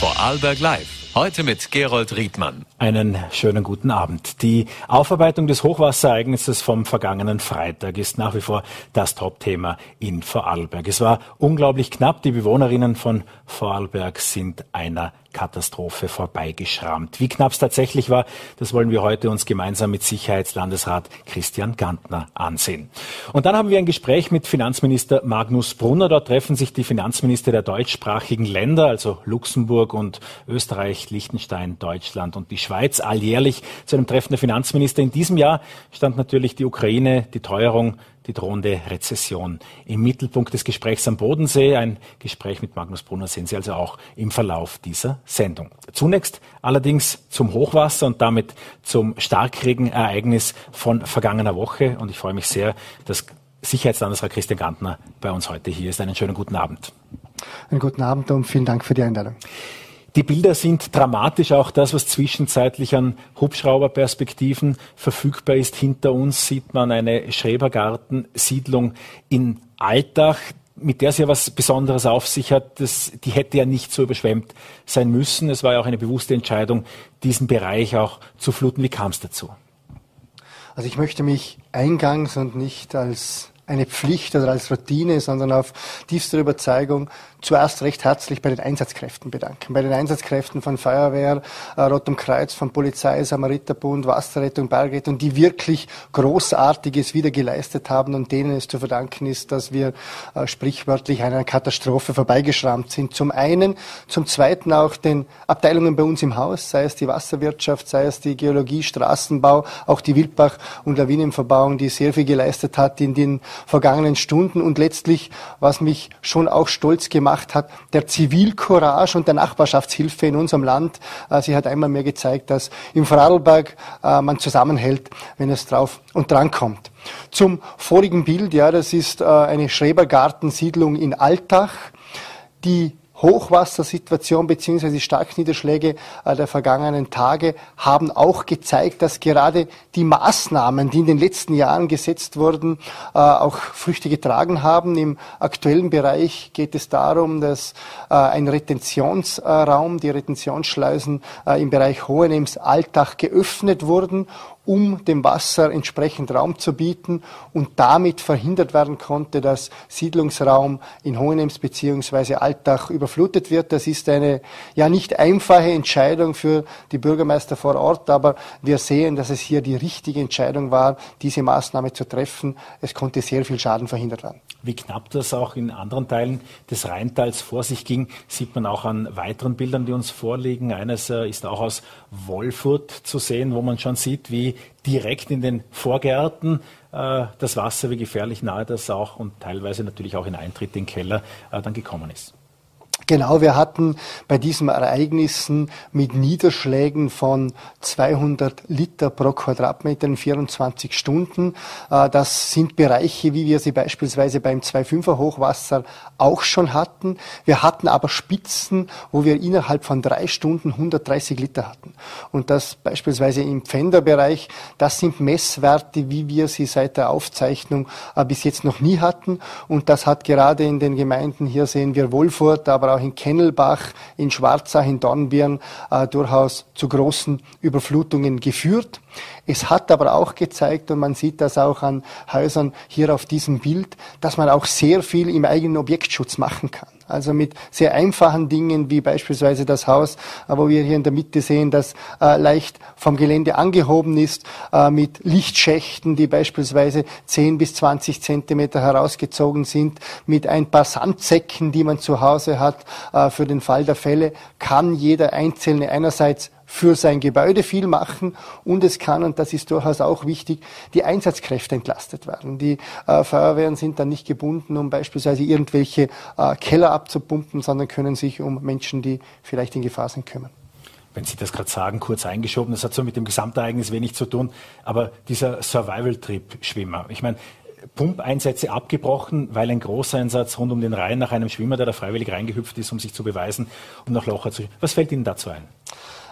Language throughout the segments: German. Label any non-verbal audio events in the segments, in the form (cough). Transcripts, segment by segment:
Vorarlberg Live. Heute mit Gerold Riedmann. Einen schönen guten Abend. Die Aufarbeitung des Hochwasserereignisses vom vergangenen Freitag ist nach wie vor das Topthema in Vorarlberg. Es war unglaublich knapp. Die Bewohnerinnen von Vorarlberg sind einer Katastrophe vorbeigeschrammt. Wie knapp es tatsächlich war, das wollen wir heute uns gemeinsam mit Sicherheitslandesrat Christian Gantner ansehen. Und dann haben wir ein Gespräch mit Finanzminister Magnus Brunner. Dort treffen sich die Finanzminister der deutschsprachigen Länder, also Luxemburg und Österreich, Liechtenstein, Deutschland und die Schweiz, alljährlich zu einem Treffen der Finanzminister. In diesem Jahr stand natürlich die Ukraine, die Teuerung die drohende Rezession. Im Mittelpunkt des Gesprächs am Bodensee, ein Gespräch mit Magnus Brunner sehen Sie also auch im Verlauf dieser Sendung. Zunächst allerdings zum Hochwasser und damit zum Starkregenereignis von vergangener Woche. Und ich freue mich sehr, dass Sicherheitslandesrat Christian Gantner bei uns heute hier ist. Einen schönen guten Abend. Einen guten Abend und vielen Dank für die Einladung. Die Bilder sind dramatisch, auch das, was zwischenzeitlich an Hubschrauberperspektiven verfügbar ist. Hinter uns sieht man eine Schrebergartensiedlung in Altach, mit der es ja was Besonderes auf sich hat. Das, die hätte ja nicht so überschwemmt sein müssen. Es war ja auch eine bewusste Entscheidung, diesen Bereich auch zu fluten. Wie kam es dazu? Also ich möchte mich eingangs und nicht als eine Pflicht oder als Routine, sondern auf tiefster Überzeugung zuerst recht herzlich bei den Einsatzkräften bedanken. Bei den Einsatzkräften von Feuerwehr, äh, Rotem Kreuz, von Polizei, Samariterbund, Wasserrettung, Bergrettung, die wirklich Großartiges wieder geleistet haben und denen es zu verdanken ist, dass wir äh, sprichwörtlich einer Katastrophe vorbeigeschrammt sind. Zum einen, zum zweiten auch den Abteilungen bei uns im Haus, sei es die Wasserwirtschaft, sei es die Geologie, Straßenbau, auch die Wildbach- und Lawinenverbauung, die sehr viel geleistet hat in den vergangenen Stunden und letztlich, was mich schon auch stolz gemacht gemacht hat, der Zivilcourage und der Nachbarschaftshilfe in unserem Land. Äh, sie hat einmal mehr gezeigt, dass im Vorarlberg äh, man zusammenhält, wenn es drauf und dran kommt. Zum vorigen Bild, ja, das ist äh, eine Schrebergartensiedlung in Altach, die Hochwassersituation bzw. Starkniederschläge äh, der vergangenen Tage haben auch gezeigt, dass gerade die Maßnahmen, die in den letzten Jahren gesetzt wurden, äh, auch Früchte getragen haben. Im aktuellen Bereich geht es darum, dass äh, ein Retentionsraum, die Retentionsschleusen im Bereich Hohenems Alltag geöffnet wurden, um dem Wasser entsprechend Raum zu bieten und damit verhindert werden konnte, dass Siedlungsraum in Hohenems bzw. Altach überflutet wird. Das ist eine ja nicht einfache Entscheidung für die Bürgermeister vor Ort, aber wir sehen, dass es hier die richtige Entscheidung war, diese Maßnahme zu treffen. Es konnte sehr viel Schaden verhindert werden. Wie knapp das auch in anderen Teilen des Rheintals vor sich ging, sieht man auch an weiteren Bildern, die uns vorliegen. Eines äh, ist auch aus Wolfurt zu sehen, wo man schon sieht, wie direkt in den Vorgärten äh, das Wasser, wie gefährlich nahe das auch und teilweise natürlich auch in Eintritt in den Keller äh, dann gekommen ist. Genau, wir hatten bei diesen Ereignissen mit Niederschlägen von 200 Liter pro Quadratmeter in 24 Stunden. Äh, das sind Bereiche, wie wir sie beispielsweise beim 2,5er Hochwasser auch schon hatten. Wir hatten aber Spitzen, wo wir innerhalb von drei Stunden 130 Liter hatten. Und das beispielsweise im Pfänderbereich, das sind Messwerte, wie wir sie seit der Aufzeichnung äh, bis jetzt noch nie hatten. Und das hat gerade in den Gemeinden, hier sehen wir Wolfurt, aber auch auch in Kennelbach, in Schwarzach, in Dornbirn äh, durchaus zu großen Überflutungen geführt. Es hat aber auch gezeigt, und man sieht das auch an Häusern hier auf diesem Bild, dass man auch sehr viel im eigenen Objektschutz machen kann. Also mit sehr einfachen Dingen wie beispielsweise das Haus, äh, wo wir hier in der Mitte sehen, das äh, leicht vom Gelände angehoben ist, äh, mit Lichtschächten, die beispielsweise 10 bis 20 Zentimeter herausgezogen sind, mit ein paar Sandsäcken, die man zu Hause hat für den Fall der Fälle, kann jeder Einzelne einerseits für sein Gebäude viel machen und es kann, und das ist durchaus auch wichtig, die Einsatzkräfte entlastet werden. Die äh, Feuerwehren sind dann nicht gebunden, um beispielsweise irgendwelche äh, Keller abzupumpen, sondern können sich um Menschen, die vielleicht in Gefahr sind, kümmern. Wenn Sie das gerade sagen, kurz eingeschoben, das hat so mit dem Gesamtereignis wenig zu tun, aber dieser Survival-Trip-Schwimmer, ich meine, Pumpeinsätze abgebrochen, weil ein Großeinsatz rund um den Rhein nach einem Schwimmer, der da freiwillig reingehüpft ist, um sich zu beweisen und nach Locher zu. Was fällt Ihnen dazu ein?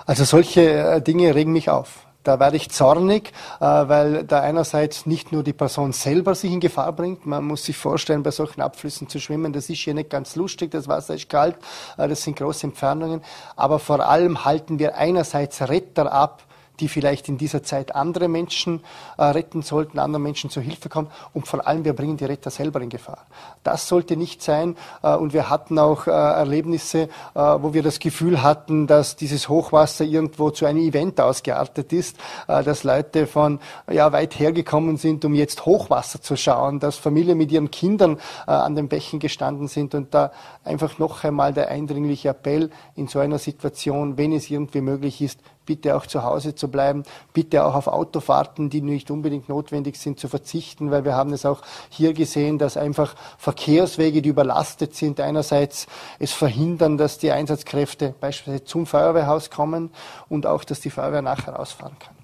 Also solche äh, Dinge regen mich auf. Da werde ich zornig, äh, weil da einerseits nicht nur die Person selber sich in Gefahr bringt, man muss sich vorstellen, bei solchen Abflüssen zu schwimmen, das ist hier nicht ganz lustig, das Wasser ist kalt, äh, das sind große Entfernungen, aber vor allem halten wir einerseits Retter ab, die vielleicht in dieser Zeit andere Menschen äh, retten sollten, anderen Menschen zur Hilfe kommen. Und vor allem wir bringen die Retter selber in Gefahr. Das sollte nicht sein. Äh, und wir hatten auch äh, Erlebnisse, äh, wo wir das Gefühl hatten, dass dieses Hochwasser irgendwo zu einem Event ausgeartet ist, äh, dass Leute von ja, weit hergekommen sind, um jetzt Hochwasser zu schauen, dass Familien mit ihren Kindern äh, an den Bächen gestanden sind. Und da einfach noch einmal der eindringliche Appell in so einer Situation, wenn es irgendwie möglich ist, bitte auch zu Hause zu bleiben, bitte auch auf Autofahrten, die nicht unbedingt notwendig sind, zu verzichten, weil wir haben es auch hier gesehen, dass einfach Verkehrswege, die überlastet sind, einerseits es verhindern, dass die Einsatzkräfte beispielsweise zum Feuerwehrhaus kommen und auch, dass die Feuerwehr nachher ausfahren kann.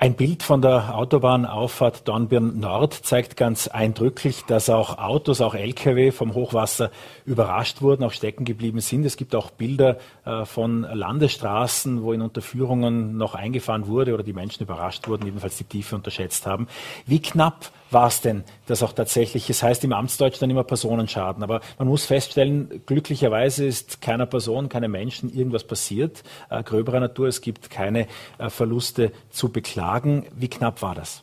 Ein Bild von der Autobahnauffahrt Dornbirn Nord zeigt ganz eindrücklich, dass auch Autos, auch Lkw vom Hochwasser überrascht wurden, auch stecken geblieben sind. Es gibt auch Bilder äh, von Landesstraßen, wo in Unterführungen noch eingefahren wurde oder die Menschen überrascht wurden, jedenfalls die Tiefe unterschätzt haben. Wie knapp war es denn, dass auch tatsächlich, es heißt im Amtsdeutsch dann immer Personenschaden, aber man muss feststellen, glücklicherweise ist keiner Person, keinem Menschen irgendwas passiert, äh, gröberer Natur, es gibt keine äh, Verluste zu beklagen. Wie knapp war das?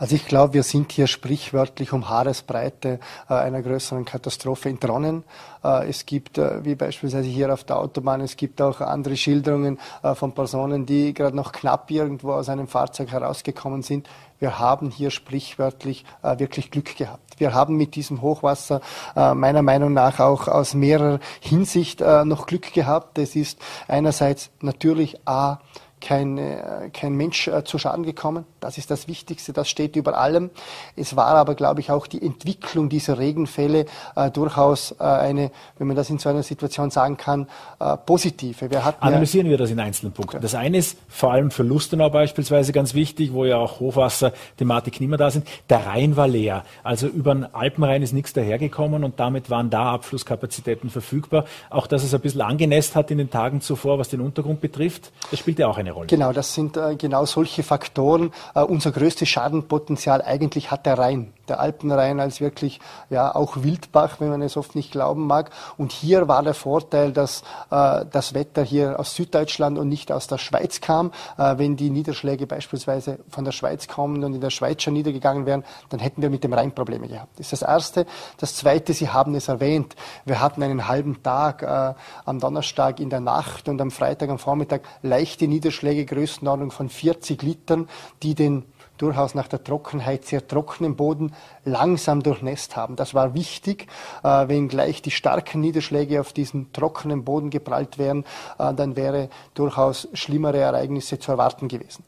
Also ich glaube, wir sind hier sprichwörtlich um Haaresbreite äh, einer größeren Katastrophe entronnen. Äh, es gibt, äh, wie beispielsweise hier auf der Autobahn, es gibt auch andere Schilderungen äh, von Personen, die gerade noch knapp irgendwo aus einem Fahrzeug herausgekommen sind. Wir haben hier sprichwörtlich äh, wirklich Glück gehabt. Wir haben mit diesem Hochwasser äh, meiner Meinung nach auch aus mehrerer Hinsicht noch Glück gehabt. Es ist einerseits natürlich A, kein, äh, kein Mensch äh, zu Schaden gekommen. Das ist das Wichtigste, das steht über allem. Es war aber, glaube ich, auch die Entwicklung dieser Regenfälle äh, durchaus äh, eine, wenn man das in so einer Situation sagen kann, äh, positive. Wir Analysieren ja, wir das in einzelnen Punkten. Das eine ist vor allem für Lustenau beispielsweise ganz wichtig, wo ja auch Hochwasser-Thematik nicht mehr da sind. Der Rhein war leer. Also über den Alpenrhein ist nichts dahergekommen und damit waren da Abflusskapazitäten verfügbar. Auch dass es ein bisschen angenässt hat in den Tagen zuvor, was den Untergrund betrifft, das spielt ja auch eine Rolle. Genau, das sind äh, genau solche Faktoren. Äh, unser größtes Schadenpotenzial eigentlich hat der Rhein der Alpenrhein als wirklich ja auch Wildbach, wenn man es oft nicht glauben mag. Und hier war der Vorteil, dass äh, das Wetter hier aus Süddeutschland und nicht aus der Schweiz kam. Äh, wenn die Niederschläge beispielsweise von der Schweiz kommen und in der Schweiz schon niedergegangen wären, dann hätten wir mit dem Rhein Probleme gehabt. Das ist das Erste. Das Zweite, Sie haben es erwähnt, wir hatten einen halben Tag äh, am Donnerstag in der Nacht und am Freitag am Vormittag leichte Niederschläge, Größenordnung von 40 Litern, die den durchaus nach der Trockenheit sehr trockenen Boden langsam durchnässt haben. Das war wichtig, äh, wenn gleich die starken Niederschläge auf diesen trockenen Boden geprallt wären, äh, dann wäre durchaus schlimmere Ereignisse zu erwarten gewesen.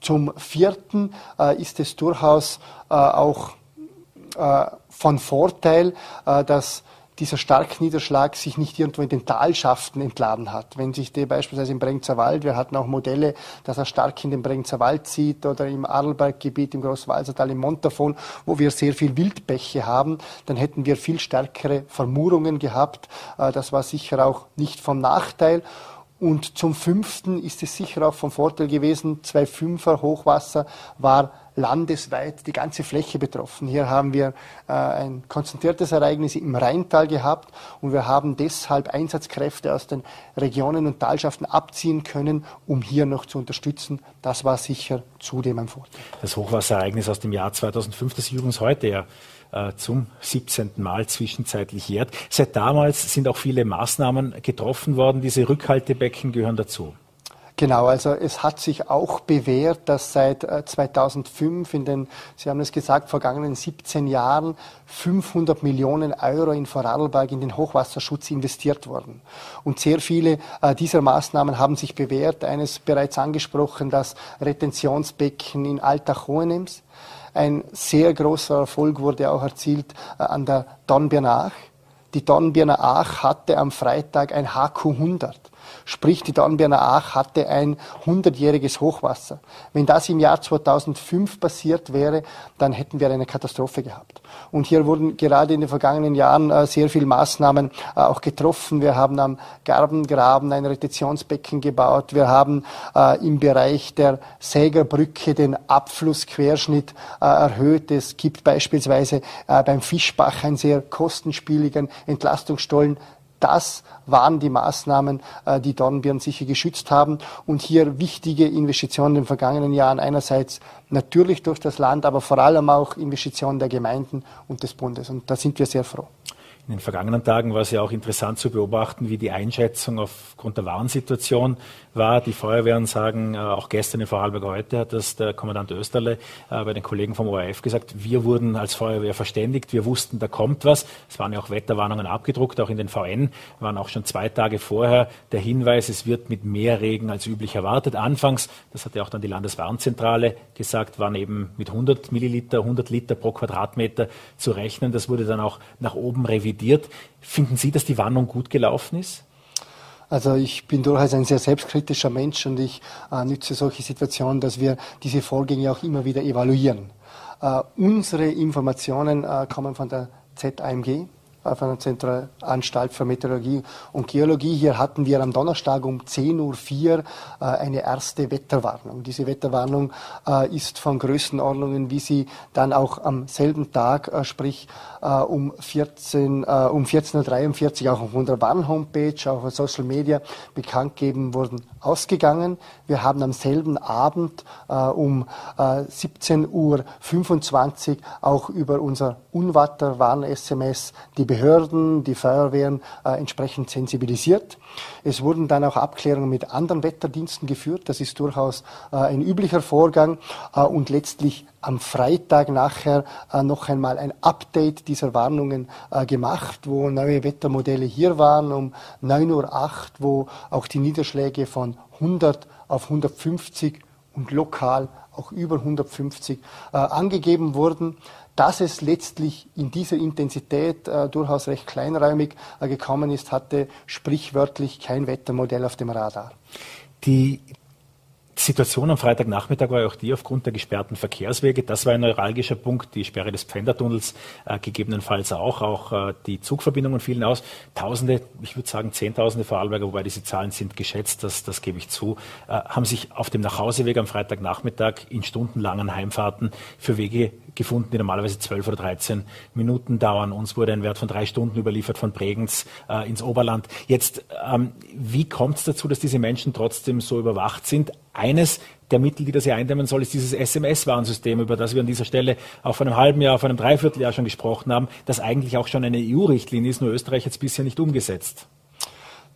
Zum vierten äh, ist es durchaus äh, auch äh, von Vorteil, äh, dass dieser Starkniederschlag sich nicht irgendwo in den Talschaften entladen hat. Wenn sich der beispielsweise im Brengzer Wald, wir hatten auch Modelle, dass er stark in den Brengzer Wald zieht oder im Arlberggebiet, im Großwalsertal, im Montafon, wo wir sehr viel Wildbäche haben, dann hätten wir viel stärkere Vermurungen gehabt. Äh, das war sicher auch nicht vom Nachteil. Und zum fünften ist es sicher auch vom Vorteil gewesen, zwei Fünfer Hochwasser war landesweit die ganze Fläche betroffen. Hier haben wir äh, ein konzentriertes Ereignis im Rheintal gehabt und wir haben deshalb Einsatzkräfte aus den Regionen und Talschaften abziehen können, um hier noch zu unterstützen. Das war sicher zudem ein Vorteil. Das Hochwasserereignis aus dem Jahr 2005, das übrigens heute ja äh, zum 17. Mal zwischenzeitlich jährt. Seit damals sind auch viele Maßnahmen getroffen worden. Diese Rückhaltebecken gehören dazu. Genau, also es hat sich auch bewährt, dass seit 2005 äh, in den, Sie haben es gesagt, vergangenen 17 Jahren 500 Millionen Euro in Vorarlberg in den Hochwasserschutz investiert wurden. Und sehr viele äh, dieser Maßnahmen haben sich bewährt. Eines bereits angesprochen, das Retentionsbecken in Altach-Hohenems. Ein sehr großer Erfolg wurde auch erzielt äh, an der Dornbirn Aach. Die Dornbirner Aach hatte am Freitag ein HQ 100. Sprich, die Dornbirner Aach hatte ein 100-jähriges Hochwasser. Wenn das im Jahr 2005 passiert wäre, dann hätten wir eine Katastrophe gehabt. Und hier wurden gerade in den vergangenen Jahren äh, sehr viele Maßnahmen äh, auch getroffen. Wir haben am Garbengraben ein Retentionsbecken gebaut. Wir haben äh, im Bereich der Sägerbrücke den Abflussquerschnitt erhöht. Es gibt beispielsweise beim Fischbach einen sehr kostenspieligen Entlastungsstollen das waren die Maßnahmen, äh, die Dornbirn sicher geschützt haben und hier wichtige Investitionen in den vergangenen Jahren einerseits natürlich durch das Land, aber vor allem auch Investitionen der Gemeinden und des Bundes. Und da sind wir sehr froh. In den vergangenen Tagen war es ja auch interessant zu beobachten, wie die Einschätzung aufgrund der Warnsituation war. Die Feuerwehren sagen, äh, auch gestern in Vorarlberg heute hat das der Kommandant Österle äh, bei den Kollegen vom ORF gesagt, wir wurden als Feuerwehr verständigt, wir wussten, da kommt was. Es waren ja auch Wetterwarnungen abgedruckt, auch in den VN waren auch schon zwei Tage vorher der Hinweis, es wird mit mehr Regen als üblich erwartet. Anfangs, das hat ja auch dann die Landeswarnzentrale gesagt, waren eben mit 100 Milliliter, 100 Liter pro Quadratmeter zu rechnen. Das wurde dann auch nach oben revidiert. Finden Sie, dass die Warnung gut gelaufen ist? Also ich bin durchaus ein sehr selbstkritischer Mensch und ich äh, nütze solche Situationen, dass wir diese Vorgänge auch immer wieder evaluieren. Äh, unsere Informationen äh, kommen von der ZAMG, von der Zentralanstalt für Meteorologie und Geologie. Hier hatten wir am Donnerstag um 10.04 Uhr äh, eine erste Wetterwarnung. Diese Wetterwarnung äh, ist von Größenordnungen, wie sie dann auch am selben Tag, äh, sprich um 14, um 14.43 Uhr auch auf unserer Warn-Homepage, auch auf Social Media bekannt gegeben wurden, ausgegangen. Wir haben am selben Abend um 17.25 Uhr auch über unser Unwetter-Warn-SMS die Behörden, die Feuerwehren äh, entsprechend sensibilisiert. Es wurden dann auch Abklärungen mit anderen Wetterdiensten geführt. Das ist durchaus äh, ein üblicher Vorgang. Äh, und letztlich am Freitag nachher äh, noch einmal ein Update dieser Warnungen äh, gemacht, wo neue Wettermodelle hier waren um 9.08 Uhr, wo auch die Niederschläge von 100 auf 150 und lokal auch über 150 äh, angegeben wurden. Dass es letztlich in dieser Intensität äh, durchaus recht kleinräumig äh, gekommen ist, hatte sprichwörtlich kein Wettermodell auf dem Radar. Die Situation am Freitagnachmittag war ja auch die aufgrund der gesperrten Verkehrswege. Das war ein neuralgischer Punkt. Die Sperre des Pfändertunnels äh, gegebenenfalls auch. Auch äh, die Zugverbindungen fielen aus. Tausende, ich würde sagen Zehntausende Vorarlberger, wobei diese Zahlen sind geschätzt, das, das gebe ich zu, äh, haben sich auf dem Nachhauseweg am Freitagnachmittag in stundenlangen Heimfahrten für Wege gefunden, die normalerweise zwölf oder dreizehn Minuten dauern. Uns wurde ein Wert von drei Stunden überliefert von Bregenz äh, ins Oberland. Jetzt, ähm, wie kommt es dazu, dass diese Menschen trotzdem so überwacht sind? Eines der Mittel, die das hier eindämmen soll, ist dieses SMS-Warnsystem, über das wir an dieser Stelle auch vor einem halben Jahr, vor einem Dreivierteljahr schon gesprochen haben, das eigentlich auch schon eine EU-Richtlinie ist, nur Österreich jetzt bisher nicht umgesetzt.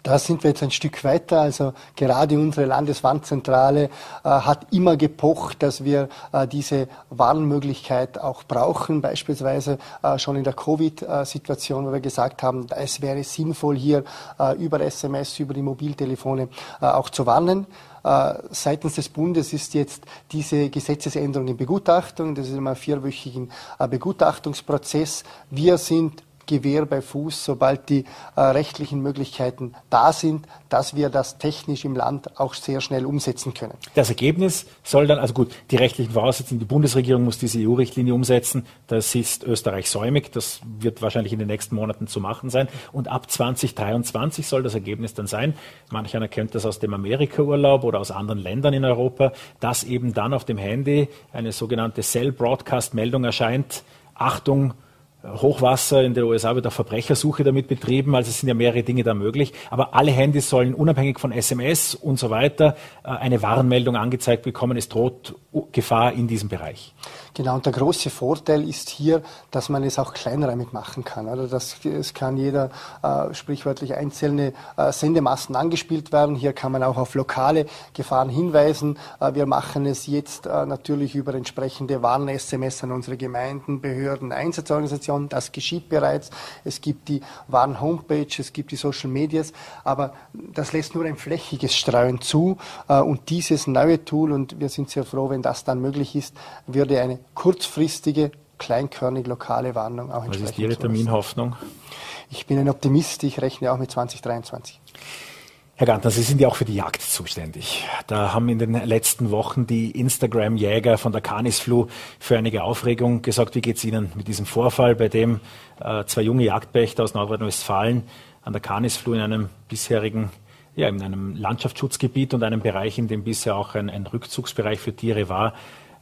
Da sind wir jetzt ein Stück weiter. Also gerade unsere Landeswarnzentrale äh, hat immer gepocht, dass wir äh, diese Warnmöglichkeit auch brauchen. Beispielsweise äh, schon in der Covid-Situation, wo wir gesagt haben, es wäre sinnvoll, hier äh, über SMS, über die Mobiltelefone äh, auch zu warnen. Äh, seitens des Bundes ist jetzt diese Gesetzesänderung in Begutachtung. Das ist immer ein vierwöchigen Begutachtungsprozess. Wir sind Gewehr bei Fuß, sobald die äh, rechtlichen Möglichkeiten da sind, dass wir das technisch im Land auch sehr schnell umsetzen können. Das Ergebnis soll dann, also gut, die rechtlichen Voraussetzungen, die Bundesregierung muss diese EU-Richtlinie umsetzen. Das ist Österreich säumig. Das wird wahrscheinlich in den nächsten Monaten zu machen sein. Und ab 2023 soll das Ergebnis dann sein. Manch einer kennt das aus dem Amerika-Urlaub oder aus anderen Ländern in Europa, dass eben dann auf dem Handy eine sogenannte Cell-Broadcast-Meldung erscheint. Achtung, Hochwasser in den USA wird auch Verbrechersuche damit betrieben, also es sind ja mehrere Dinge da möglich. Aber alle Handys sollen unabhängig von SMS und so weiter äh, eine Warnmeldung angezeigt bekommen, es droht Gefahr in diesem Bereich. Genau, und der große Vorteil ist hier, dass man es auch kleinräumig machen kann. Also das, es kann jeder äh, sprichwörtlich einzelne äh, Sendemasten angespielt werden. Hier kann man auch auf lokale Gefahren hinweisen. Äh, wir machen es jetzt äh, natürlich über entsprechende Warn-SMS an unsere Gemeinden, Behörden, Einsatzorganisationen. Das geschieht bereits. Es gibt die Warn-Homepage, es gibt die Social Medias, aber das lässt nur ein flächiges Streuen zu. Äh, und dieses neue Tool, und wir sind sehr froh, wenn das dann möglich ist, würde eine kurzfristige, kleinkörnig lokale Warnung auch entsprechend. Was ist Ihre Terminhoffnung? Ich bin ein Optimist, ich rechne auch mit 2023. Herr Gantner, Sie sind ja auch für die Jagd zuständig. Da haben in den letzten Wochen die Instagram-Jäger von der Canisflu für einige Aufregung gesagt. Wie geht es Ihnen mit diesem Vorfall, bei dem äh, zwei junge Jagdpächter aus Nordrhein-Westfalen an der Canisflu in einem bisherigen, ja, in einem Landschaftsschutzgebiet und einem Bereich, in dem bisher auch ein, ein Rückzugsbereich für Tiere war,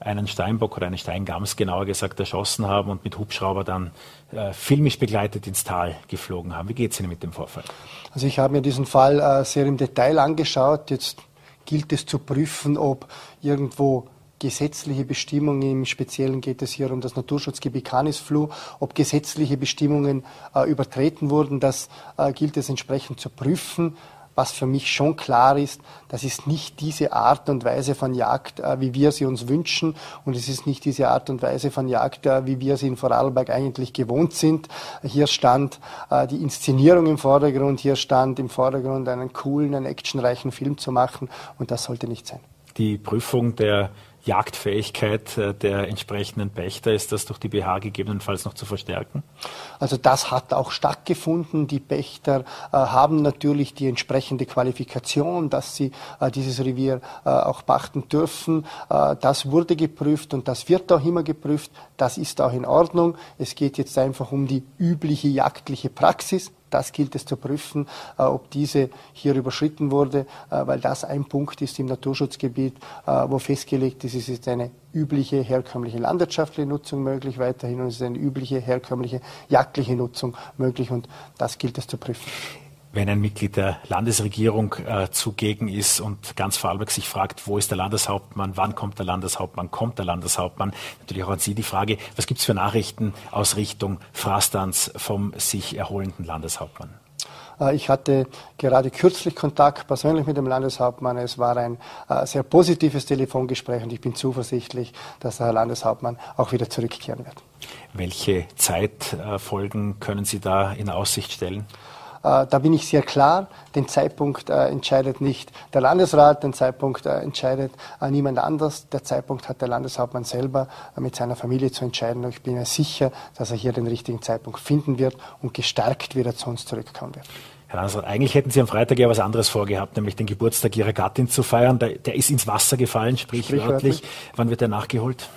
einen Steinbock oder eine Steingams genauer gesagt erschossen haben und mit Hubschrauber dann äh, filmisch begleitet ins Tal geflogen haben. Wie geht es Ihnen mit dem Vorfall? Also ich habe mir diesen Fall äh, sehr im Detail angeschaut. Jetzt gilt es zu prüfen, ob irgendwo gesetzliche Bestimmungen, im Speziellen geht es hier um das Naturschutzgebiet Canisflu, ob gesetzliche Bestimmungen äh, übertreten wurden, das äh, gilt es entsprechend zu prüfen was für mich schon klar ist, das ist nicht diese Art und Weise von Jagd, äh, wie wir sie uns wünschen und es ist nicht diese Art und Weise von Jagd, äh, wie wir sie in Vorarlberg eigentlich gewohnt sind. Hier stand äh, die Inszenierung im Vordergrund, hier stand im Vordergrund einen coolen, einen actionreichen Film zu machen und das sollte nicht sein. Die Prüfung der Jagdfähigkeit äh, der entsprechenden Pächter? Ist das durch die BH gegebenenfalls noch zu verstärken? Also das hat auch stattgefunden. Die Pächter äh, haben natürlich die entsprechende Qualifikation, dass sie äh, dieses Revier äh, auch pachten dürfen. Äh, das wurde geprüft und das wird auch immer geprüft. Das ist auch in Ordnung. Es geht jetzt einfach um die übliche jagdliche Praxis. Das gilt es zu prüfen, äh, ob diese hier überschritten wurde, äh, weil das ein Punkt ist im Naturschutzgebiet, äh, wo festgelegt ist, es ist eine übliche herkömmliche landwirtschaftliche Nutzung möglich weiterhin und es ist eine übliche herkömmliche jagdliche Nutzung möglich und das gilt es zu prüfen wenn ein Mitglied der Landesregierung äh, zugegen ist und ganz Vorarlberg sich fragt, wo ist der Landeshauptmann, wann kommt der Landeshauptmann, kommt der Landeshauptmann, natürlich auch an Sie die Frage, was gibt es für Nachrichten aus Richtung Frastanz vom sich erholenden Landeshauptmann? Äh, ich hatte gerade kürzlich Kontakt persönlich mit dem Landeshauptmann. Es war ein äh, sehr positives Telefongespräch und ich bin zuversichtlich, dass der Herr Landeshauptmann auch wieder zurückkehren wird. Welche Zeitfolgen können Sie da in Aussicht stellen? Äh, da bin ich sehr klar. Den Zeitpunkt äh, entscheidet nicht der Landesrat, den Zeitpunkt äh, entscheidet niemand anders. Der Zeitpunkt hat der Landeshauptmann selber mit seiner Familie zu entscheiden. Und ich bin mir sicher, dass er hier den richtigen Zeitpunkt finden wird und gestärkt wieder zu uns zurückkommen wird. Herr Landesrat, eigentlich hätten Sie am Freitag ja was anderes vorgehabt, nämlich den Geburtstag Ihrer Gattin zu feiern. Der, der ist ins Wasser gefallen, sprichwörtlich. Wann wird der nachgeholt?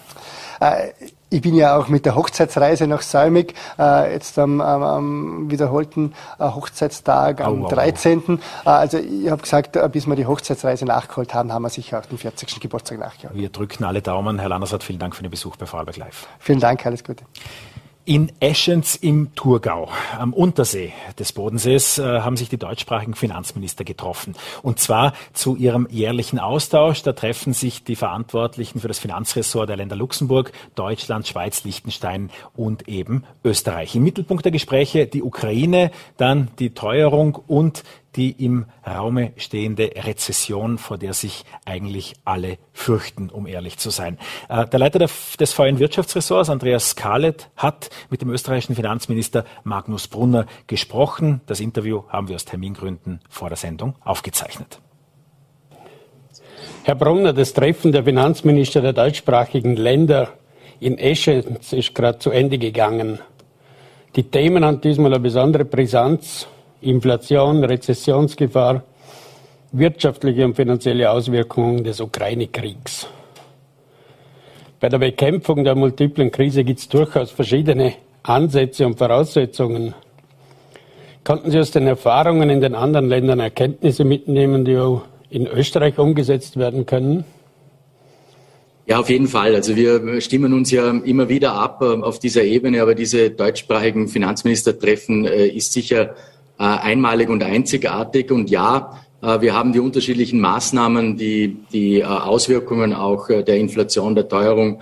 Äh, ich bin ja auch mit der Hochzeitsreise nach Salmig, äh, jetzt am, am, am wiederholten äh, Hochzeitstag am oh, 13. Äh, also ich habe gesagt, äh, bis wir die Hochzeitsreise nachgeholt haben, haben wir sicher auch den 40. Geburtstag nachgeholt. Wir drücken alle Daumen. Herr Landersat, vielen Dank für den Besuch bei Vorarlberg Live. Vielen Dank, alles Gute. In Eschenz im Thurgau, am Untersee des Bodensees, äh, haben sich die deutschsprachigen Finanzminister getroffen. Und zwar zu ihrem jährlichen Austausch. Da treffen sich die Verantwortlichen für das Finanzressort der Länder Luxemburg, Deutschland, Schweiz, Liechtenstein und eben Österreich. Im Mittelpunkt der Gespräche die Ukraine, dann die Teuerung und die im Raume stehende Rezession, vor der sich eigentlich alle fürchten, um ehrlich zu sein. Äh, der Leiter des VN Wirtschaftsressorts, Andreas Scarlett, hat mit dem österreichischen Finanzminister Magnus Brunner gesprochen. Das Interview haben wir aus Termingründen vor der Sendung aufgezeichnet. Herr Brunner, das Treffen der Finanzminister der deutschsprachigen Länder in Eschenz ist gerade zu Ende gegangen. Die Themen haben diesmal eine besondere Brisanz. Inflation, Rezessionsgefahr, wirtschaftliche und finanzielle Auswirkungen des Ukraine-Kriegs. Bei der Bekämpfung der multiplen Krise gibt es durchaus verschiedene Ansätze und Voraussetzungen. Konnten Sie aus den Erfahrungen in den anderen Ländern Erkenntnisse mitnehmen, die in Österreich umgesetzt werden können? Ja, auf jeden Fall. Also wir stimmen uns ja immer wieder ab äh, auf dieser Ebene, aber diese deutschsprachigen Finanzministertreffen äh, ist sicher äh, einmalig und einzigartig. Und ja, äh, wir haben die unterschiedlichen Maßnahmen, die die äh, Auswirkungen auch der Inflation, der Teuerung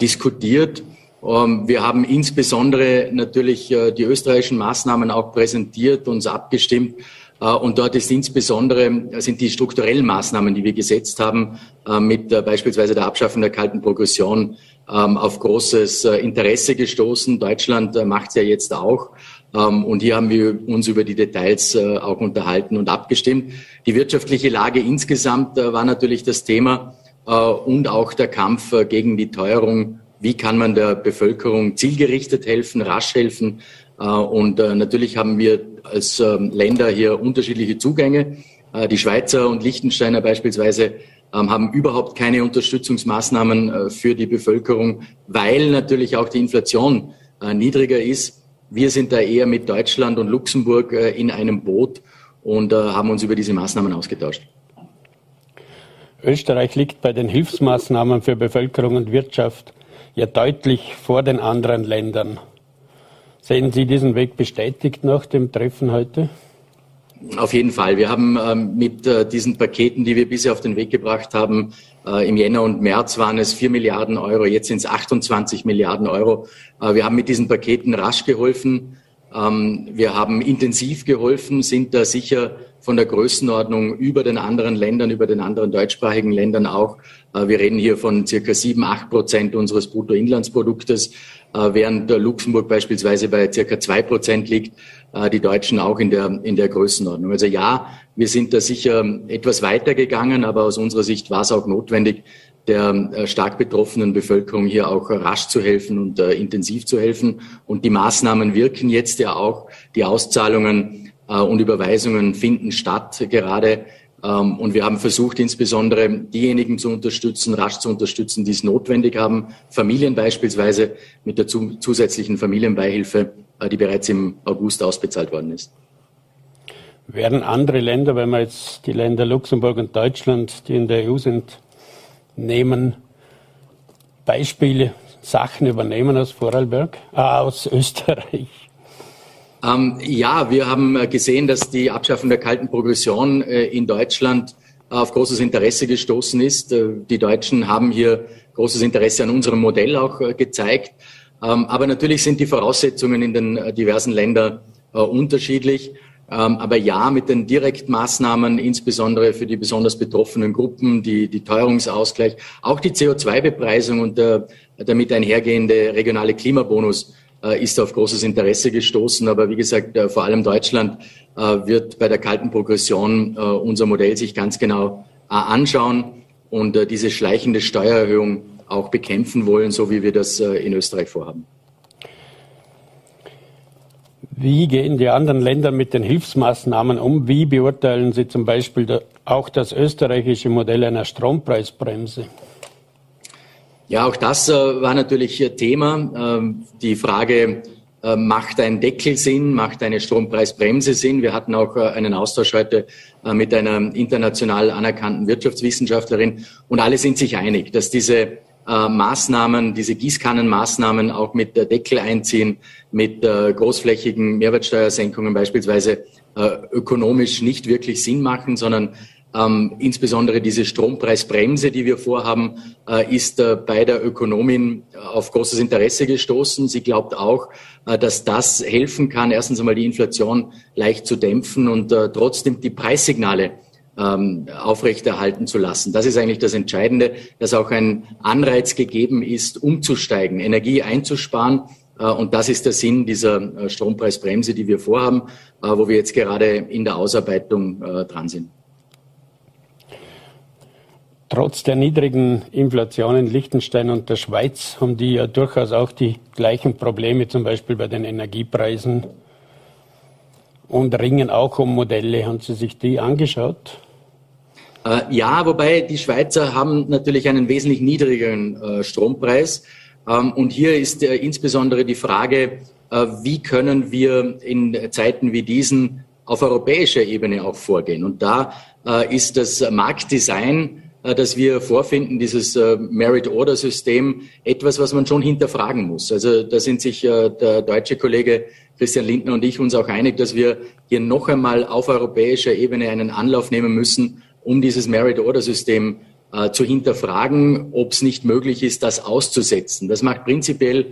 diskutiert. Ähm, wir haben insbesondere natürlich die österreichischen Maßnahmen auch präsentiert, uns abgestimmt. Und dort ist insbesondere, sind die strukturellen Maßnahmen, die wir gesetzt haben, mit beispielsweise der Abschaffung der kalten Progression ähm, auf großes Interesse gestoßen. Deutschland macht es ja jetzt auch. Ähm, und hier haben wir uns über die Details äh, auch unterhalten und abgestimmt. Die wirtschaftliche Lage insgesamt äh, war natürlich das Thema äh, und auch der Kampf gegen die Teuerung. Wie kann man der Bevölkerung zielgerichtet helfen, rasch helfen? Und natürlich haben wir als ähm, Länder hier unterschiedliche Zugänge. Die Schweizer und Liechtensteiner beispielsweise ähm, haben überhaupt keine Unterstützungsmaßnahmen für die Bevölkerung, weil natürlich auch die Inflation niedriger ist. Wir sind da eher mit Deutschland und Luxemburg in einem Boot und haben uns über diese Maßnahmen ausgetauscht. Österreich liegt bei den Hilfsmaßnahmen für Bevölkerung und Wirtschaft ja deutlich vor den anderen Ländern. Sehen Sie diesen Weg bestätigt nach dem Treffen heute? Auf jeden Fall. Wir haben ähm, mit äh, diesen Paketen, die wir bisher auf den Weg gebracht haben, äh, im Jänner und März waren es 4 Milliarden Euro, jetzt sind es 28 Milliarden Euro. Äh, wir haben mit diesen Paketen rasch geholfen. Ähm, wir haben intensiv geholfen, sind da sicher von der Größenordnung über den anderen Ländern, über den anderen deutschsprachigen Ländern auch. Äh, wir reden hier von circa sieben, acht Prozent unseres Bruttoinlandsproduktes, äh, während Luxemburg beispielsweise bei circa zwei Prozent liegt, äh, die Deutschen auch in der, in der Größenordnung. Also ja, wir sind da sicher etwas weiter gegangen, aber aus unserer Sicht war es auch notwendig, der stark betroffenen Bevölkerung hier auch rasch zu helfen und intensiv zu helfen. Und die Maßnahmen wirken jetzt ja auch. Die Auszahlungen äh, und Überweisungen finden statt gerade. Ähm, und wir haben versucht, insbesondere diejenigen zu unterstützen, rasch zu unterstützen, die es notwendig haben. Familien beispielsweise mit der zusätzlichen Familienbeihilfe, äh, die bereits im August ausbezahlt worden ist. Werden andere Länder, wenn wir jetzt die Länder Luxemburg und Deutschland, die in der EU sind, nehmen, Beispiele, Sachen übernehmen aus Vorarlberg, äh, aus (laughs) Österreich? Ähm, ja, wir haben äh, gesehen, dass die Abschaffung der kalten Progression äh, in Deutschland auf großes Interesse gestoßen ist. Äh, die Deutschen haben hier großes Interesse an unserem Modell auch äh, gezeigt. Ähm, aber natürlich sind die Voraussetzungen in den äh, diversen Ländern äh, unterschiedlich. Ähm, aber ja, mit den Direktmaßnahmen, insbesondere für die besonders betroffenen Gruppen, die, die Teuerungsausgleich, auch die CO2-Bepreisung und der damit einhergehende regionale Klimabonus äh, ist auf großes Interesse gestoßen. Aber wie gesagt, äh, vor allem Deutschland äh, wird bei der kalten Progression unser Modell sich ganz genau anschauen und diese schleichende Steuererhöhung auch bekämpfen wollen, so wie wir das in Österreich vorhaben. Wie gehen die anderen Länder mit den Hilfsmaßnahmen um? Wie beurteilen Sie zum Beispiel auch das österreichische Modell einer Strompreisbremse? Ja, auch das äh, war natürlich Thema. Ähm, die Frage, äh, macht ein Deckel Sinn, macht eine Strompreisbremse Sinn? Wir hatten auch äh, einen Austausch heute mit einer international anerkannten Wirtschaftswissenschaftlerin und alle sind sich einig, dass diese äh, Maßnahmen, diese Gießkannenmaßnahmen auch mit der Deckel einziehen, mit äh, großflächigen Mehrwertsteuersenkungen beispielsweise ökonomisch nicht wirklich Sinn machen, sondern ähm, insbesondere diese Strompreisbremse, die wir vorhaben, äh, ist äh, bei der Ökonomin äh, auf großes Interesse gestoßen. Sie glaubt auch, äh, dass das helfen kann, erstens einmal die Inflation leicht zu dämpfen und äh, trotzdem die Preissignale ähm, aufrechterhalten zu lassen. Das ist eigentlich das Entscheidende, dass auch ein Anreiz gegeben ist, umzusteigen, Energie einzusparen. Äh, und das ist der Sinn dieser Strompreisbremse, die wir vorhaben, wo wir jetzt gerade in der Ausarbeitung dran sind. Trotz der niedrigen Inflation in Liechtenstein und der Schweiz haben die ja durchaus auch die gleichen Probleme, zum Beispiel bei den Energiepreisen und ringen auch um Modelle. Haben Sie sich die angeschaut? Äh, ja, wobei die Schweizer haben natürlich einen wesentlich niedrigeren äh, Strompreis. Ähm, und hier ist äh, insbesondere die Frage, wie können wir in Zeiten wie diesen auf europäischer Ebene auch vorgehen. Und da ist das Marktdesign äh, das wir vorfinden, dieses äh, Merit-Order-System, etwas, was man schon hinterfragen muss. Also da sind sich äh, der deutsche Kollege Christian Lindner und ich uns auch einig, dass wir hier noch einmal auf europäischer Ebene einen Anlauf nehmen müssen, um dieses Merit-Order-System zu hinterfragen, ob es nicht möglich ist, das auszusetzen. Das macht prinzipiell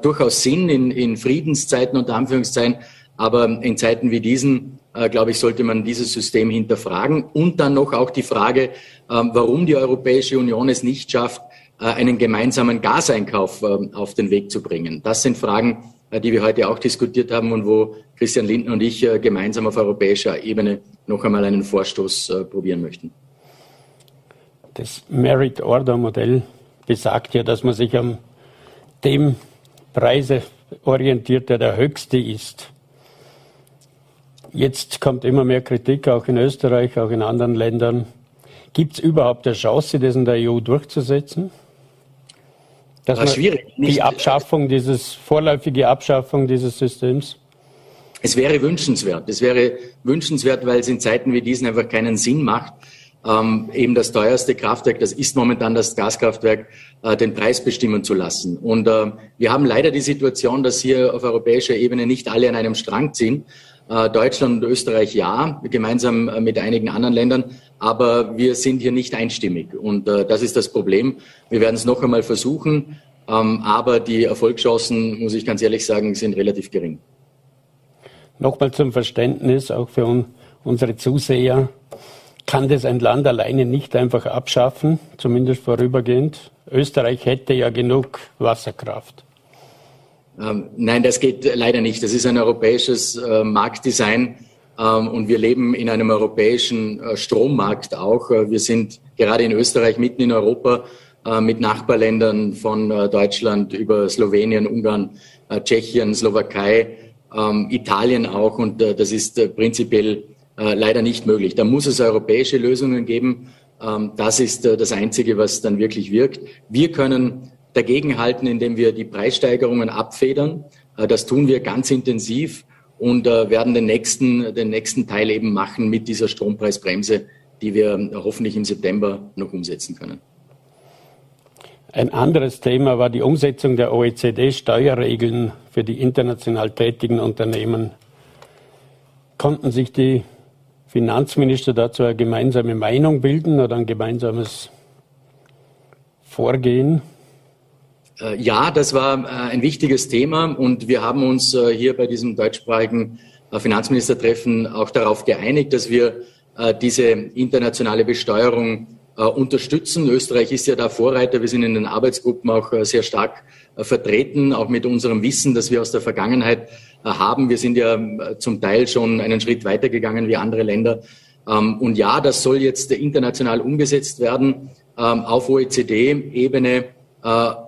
durchaus Sinn in, in Friedenszeiten unter Anführungszeichen, aber in Zeiten wie diesen äh, glaube ich, sollte man dieses System hinterfragen. Und dann noch auch die Frage, ähm, warum die Europäische Union es nicht schafft, äh, einen gemeinsamen Gaseinkauf ähm, auf den Weg zu bringen. Das sind Fragen, äh, die wir heute auch diskutiert haben und wo Christian Lindner und ich gemeinsam auf europäischer Ebene noch einmal einen Vorstoß probieren möchten. Das Merit Order Modell besagt ja, dass man sich an dem Preise orientiert, der der höchste ist. Jetzt kommt immer mehr Kritik, auch in Österreich, auch in anderen Ländern. Gibt es überhaupt eine Chance, das in der EU durchzusetzen? Dass man schwierig. Die Abschaffung dieses, vorläufige Abschaffung dieses Systems? Es wäre wünschenswert. Es wäre wünschenswert, weil es in Zeiten wie diesen einfach keinen Sinn macht, ähm, eben das teuerste Kraftwerk, das ist momentan das Gaskraftwerk, äh, den Preis bestimmen zu lassen. Und äh, wir haben leider die Situation, dass hier auf europäischer Ebene nicht alle an einem Strang ziehen. Äh, Deutschland und Österreich ja, gemeinsam äh, mit einigen anderen Ländern, aber wir sind hier nicht einstimmig. Und äh, das ist das Problem. Wir werden es noch einmal versuchen, ähm, aber die Erfolgschancen, muss ich ganz ehrlich sagen, sind relativ gering. Nochmal zum Verständnis, auch für un unsere Zuseher. Kann das ein Land alleine nicht einfach abschaffen, zumindest vorübergehend? Österreich hätte ja genug Wasserkraft. Ähm, nein, das geht leider nicht. Das ist ein europäisches äh, Marktdesign ähm, und wir leben in einem europäischen äh, Strommarkt auch. Äh, wir sind gerade in Österreich mitten in Europa äh, mit Nachbarländern von äh, Deutschland über Slowenien, Ungarn, äh, Tschechien, Slowakei, ähm, Italien auch und das ist prinzipiell leider nicht möglich. Da muss es europäische Lösungen geben. Ähm, das ist das Einzige, was dann wirklich wirkt. Wir können dagegenhalten, indem wir die Preissteigerungen abfedern. Äh, das tun wir ganz intensiv und äh, werden den nächsten, den nächsten Teil eben machen mit dieser Strompreisbremse, die wir äh, hoffentlich im September noch umsetzen können. Ein anderes Thema war die Umsetzung der OECD-Steuerregeln für die international tätigen Unternehmen. Konnten sich die Finanzminister dazu eine gemeinsame Meinung bilden oder ein gemeinsames Vorgehen? Äh, ja, das war äh, ein wichtiges Thema und wir haben uns äh, hier bei diesem deutschsprachigen Finanzministertreffen auch darauf geeinigt, dass wir diese internationale Besteuerung unterstützen. Österreich ist ja da Vorreiter. Wir sind in den Arbeitsgruppen auch sehr stark vertreten, auch mit unserem Wissen, das wir aus der Vergangenheit haben. Wir sind ja zum Teil schon einen Schritt weitergegangen wie andere Länder. Ähm, und ja, das soll jetzt international umgesetzt werden ähm, auf OECD-Ebene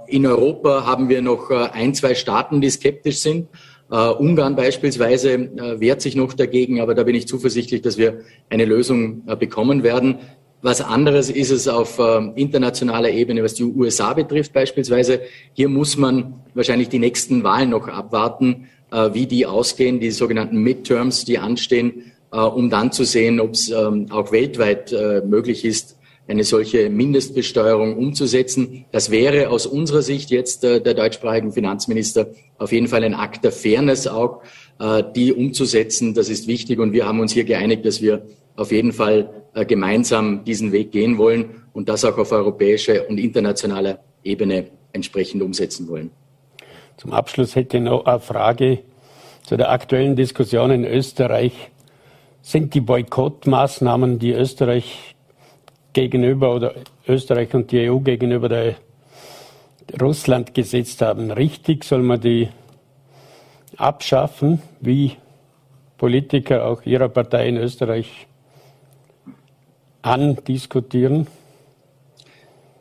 in Europa haben wir noch äh, ein, zwei Staaten, die skeptisch sind. Uh, Ungarn beispielsweise uh, wehrt sich noch dagegen, aber da bin ich zuversichtlich, dass wir eine Lösung uh, bekommen werden. Was anderes ist es auf internationaler Ebene, was die USA betrifft beispielsweise. Hier muss man wahrscheinlich die nächsten Wahlen noch abwarten, wie die ausgehen, die sogenannten Midterms, die anstehen, um dann zu sehen, ob es ähm, auch weltweit möglich ist, eine solche Mindestbesteuerung umzusetzen. Das wäre aus unserer Sicht jetzt äh, der deutschsprachigen Finanzminister auf jeden Fall ein Akt der Fairness auch, äh, die umzusetzen. Das ist wichtig und wir haben uns hier geeinigt, dass wir auf jeden Fall äh, gemeinsam diesen Weg gehen wollen und das auch auf europäischer und internationaler Ebene entsprechend umsetzen wollen. Zum Abschluss hätte ich noch eine Frage zu der aktuellen Diskussion in Österreich. Sind die Boykottmaßnahmen, die Österreich gegenüber oder Österreich und die EU gegenüber der Russland gesetzt haben. Richtig soll man die abschaffen, wie Politiker auch ihrer Partei in Österreich andiskutieren?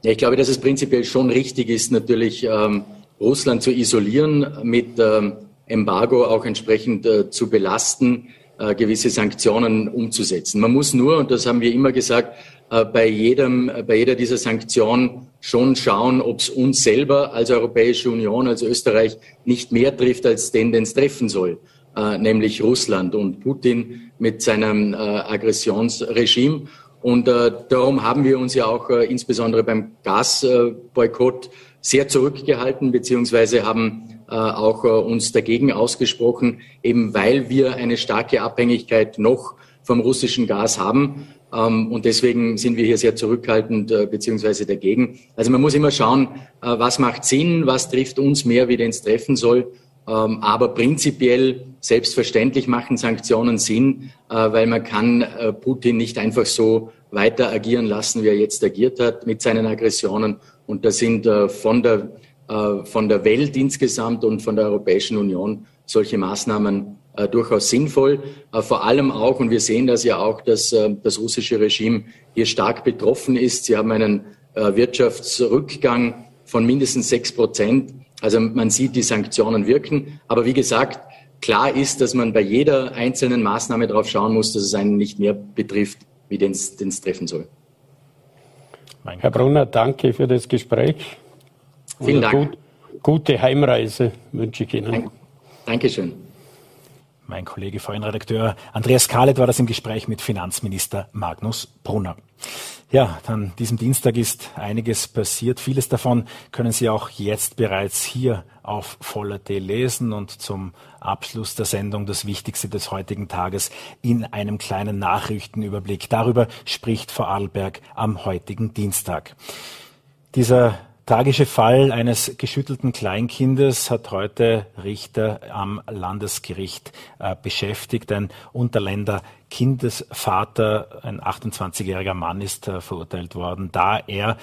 Ja, ich glaube, dass es prinzipiell schon richtig ist, natürlich ähm, Russland zu isolieren, mit ähm, Embargo auch entsprechend äh, zu belasten, äh, gewisse Sanktionen umzusetzen. Man muss nur, und das haben wir immer gesagt, bei, jedem, äh, bei jeder dieser Sanktionen schon schauen, ob es uns selber als Europäische Union, als Österreich nicht mehr trifft, als den, den es treffen soll, äh, nämlich Russland und Putin mit seinem äh, Aggressionsregime. Und äh, darum haben wir uns ja auch äh, insbesondere beim Gasboykott sehr zurückgehalten, beziehungsweise haben auch uns dagegen ausgesprochen, eben weil wir eine starke Abhängigkeit noch vom russischen Gas haben. Ähm, und deswegen sind wir hier sehr zurückhaltend äh, beziehungsweise dagegen. Also man muss immer schauen, äh, was macht Sinn, was trifft uns mehr, wie denn es treffen soll. Ähm, aber prinzipiell, selbstverständlich machen Sanktionen Sinn, äh, weil man kann Putin nicht einfach so weiter agieren lassen, wie er jetzt agiert hat mit seinen Aggressionen. Und da sind von der, von der Welt insgesamt und von der Europäischen Union solche Maßnahmen äh, durchaus sinnvoll. Äh, vor allem auch, und wir sehen das ja auch, dass äh, das russische Regime hier stark betroffen ist. Sie haben einen äh, Wirtschaftsrückgang von mindestens sechs Prozent. Also man sieht, die Sanktionen wirken. Aber wie gesagt, klar ist, dass man bei jeder einzelnen Maßnahme darauf schauen muss, dass es einen nicht mehr betrifft, wie den es treffen soll. Herr Brunner, danke für das Gespräch. Vielen Dank. Gut, gute Heimreise wünsche ich Ihnen. Dankeschön. Mein Kollege, Redakteur Andreas Kahlet war das im Gespräch mit Finanzminister Magnus Brunner. Ja, an diesem Dienstag ist einiges passiert. Vieles davon können Sie auch jetzt bereits hier auf Voller.t lesen und zum Abschluss der Sendung das Wichtigste des heutigen Tages in einem kleinen Nachrichtenüberblick. Darüber spricht Vorarlberg am heutigen Dienstag. Dieser tragische Fall eines geschüttelten Kleinkindes hat heute Richter am Landesgericht äh, beschäftigt. Ein Unterländer Kindesvater, ein 28-jähriger Mann, ist äh, verurteilt worden, da er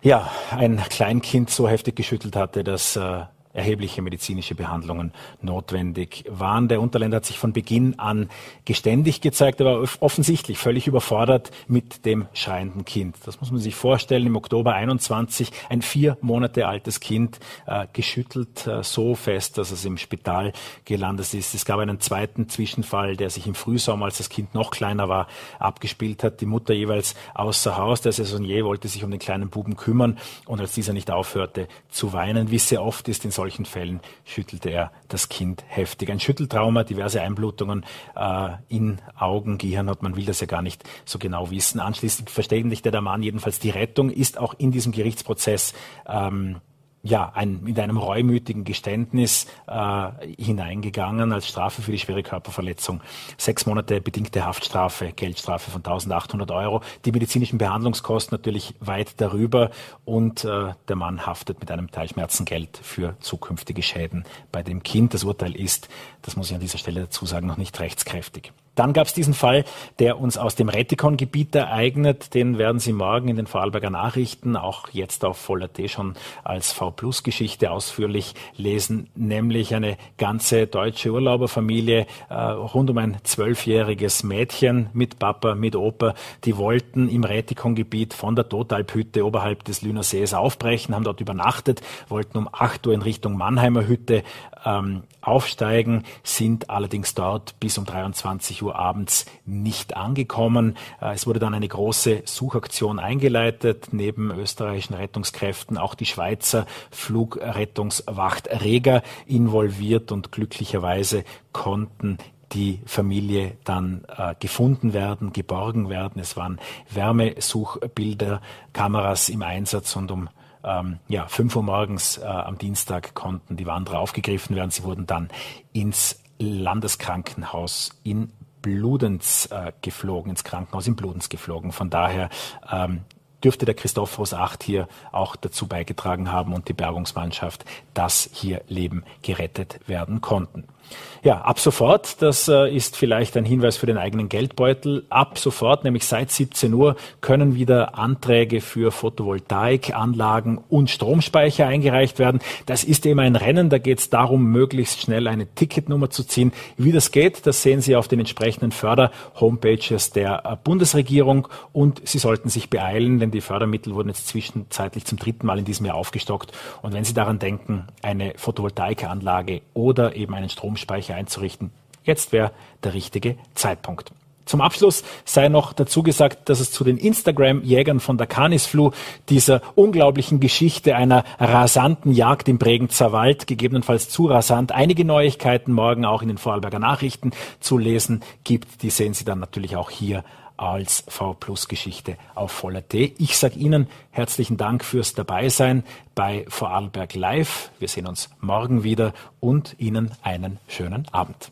ja ein Kleinkind so heftig geschüttelt hatte, dass äh, erhebliche medizinische Behandlungen notwendig waren. Der Unterländer hat sich von Beginn an geständig gezeigt. Er war offensichtlich völlig überfordert mit dem schreienden Kind. Das muss man sich vorstellen. Im Oktober 21 ein vier Monate altes Kind äh, geschüttelt äh, so fest, dass es im Spital gelandet ist. Es gab einen zweiten Zwischenfall, der sich im Frühsommer, als das Kind noch kleiner war, abgespielt hat. Die Mutter jeweils außer Haus. Der Saisonier wollte sich um den kleinen Buben kümmern und als dieser nicht aufhörte zu weinen, wie es sehr oft ist in solchen Fällen schüttelte er das Kind heftig. Ein Schütteltrauma, diverse Einblutungen äh, in Augen, Gehirn hat man will das ja gar nicht so genau wissen. Anschließend verständigte der Mann jedenfalls die Rettung, ist auch in diesem Gerichtsprozess ähm, ja, ein, mit einem reumütigen Geständnis äh, hineingegangen als Strafe für die schwere Körperverletzung. Sechs Monate bedingte Haftstrafe, Geldstrafe von 1800 Euro, die medizinischen Behandlungskosten natürlich weit darüber und äh, der Mann haftet mit einem Teil Schmerzengeld für zukünftige Schäden bei dem Kind. Das Urteil ist, das muss ich an dieser Stelle dazu sagen, noch nicht rechtskräftig. Dann gab es diesen Fall, der uns aus dem Retikon-Gebiet ereignet. Den werden Sie morgen in den Vorarlberger Nachrichten, auch jetzt auf Voller.t schon als V-Plus-Geschichte ausführlich lesen, nämlich eine ganze deutsche Urlauberfamilie äh, rund um ein zwölfjähriges Mädchen mit Papa, mit Opa. Die wollten im Retikon-Gebiet von der Totalphütte oberhalb des Lüner Sees aufbrechen, haben dort übernachtet, wollten um 8 Uhr in Richtung Mannheimer Hütte ähm, aufsteigen, sind allerdings dort bis um 23 Uhr abends nicht angekommen. Äh, es wurde dann eine große Suchaktion eingeleitet, neben österreichischen Rettungskräften auch die Schweizer Flugrettungswacht Rega involviert und glücklicherweise konnten die Familie dann äh, gefunden werden, geborgen werden. Es waren Wärmesuchbilder, Kameras im Einsatz und um ähm, ja, 5 Uhr morgens äh, am Dienstag konnten die Wanderer aufgegriffen werden. Sie wurden dann ins Landeskrankenhaus in Bludenz äh, geflogen, ins Krankenhaus in Bludenz geflogen. Von daher ähm, dürfte der Christophorus 8 hier auch dazu beigetragen haben und die Bergungsmannschaft, dass hier Leben gerettet werden konnten. Ja, ab sofort, das äh, ist vielleicht ein Hinweis für den eigenen Geldbeutel, ab sofort, nämlich seit 17 Uhr, können wieder Anträge für Photovoltaikanlagen und Stromspeicher eingereicht werden. Das ist eben ein Rennen, da geht es darum, möglichst schnell eine Ticketnummer zu ziehen. Wie das geht, das sehen Sie auf den entsprechenden Förder-Homepages der äh, Bundesregierung und Sie sollten sich beeilen, denn die Fördermittel wurden jetzt zwischenzeitlich zum dritten Mal in diesem Jahr aufgestockt. Und wenn Sie daran denken, eine Photovoltaikanlage oder eben einen Stromspeicher einzurichten, jetzt wäre der richtige Zeitpunkt. Zum Abschluss sei noch dazu gesagt, dass es zu den Instagram-Jägern von der Canisflu, dieser unglaublichen Geschichte einer rasanten Jagd im Bregenzer Wald, gegebenenfalls zu rasant, einige Neuigkeiten morgen auch in den Vorarlberger Nachrichten zu lesen gibt. Die sehen Sie dann natürlich auch hier als V Plus Geschichte auf voller T. Ich sage Ihnen herzlichen Dank fürs Dabeisein bei Vorarlberg Live. Wir sehen uns morgen wieder und Ihnen einen schönen Abend.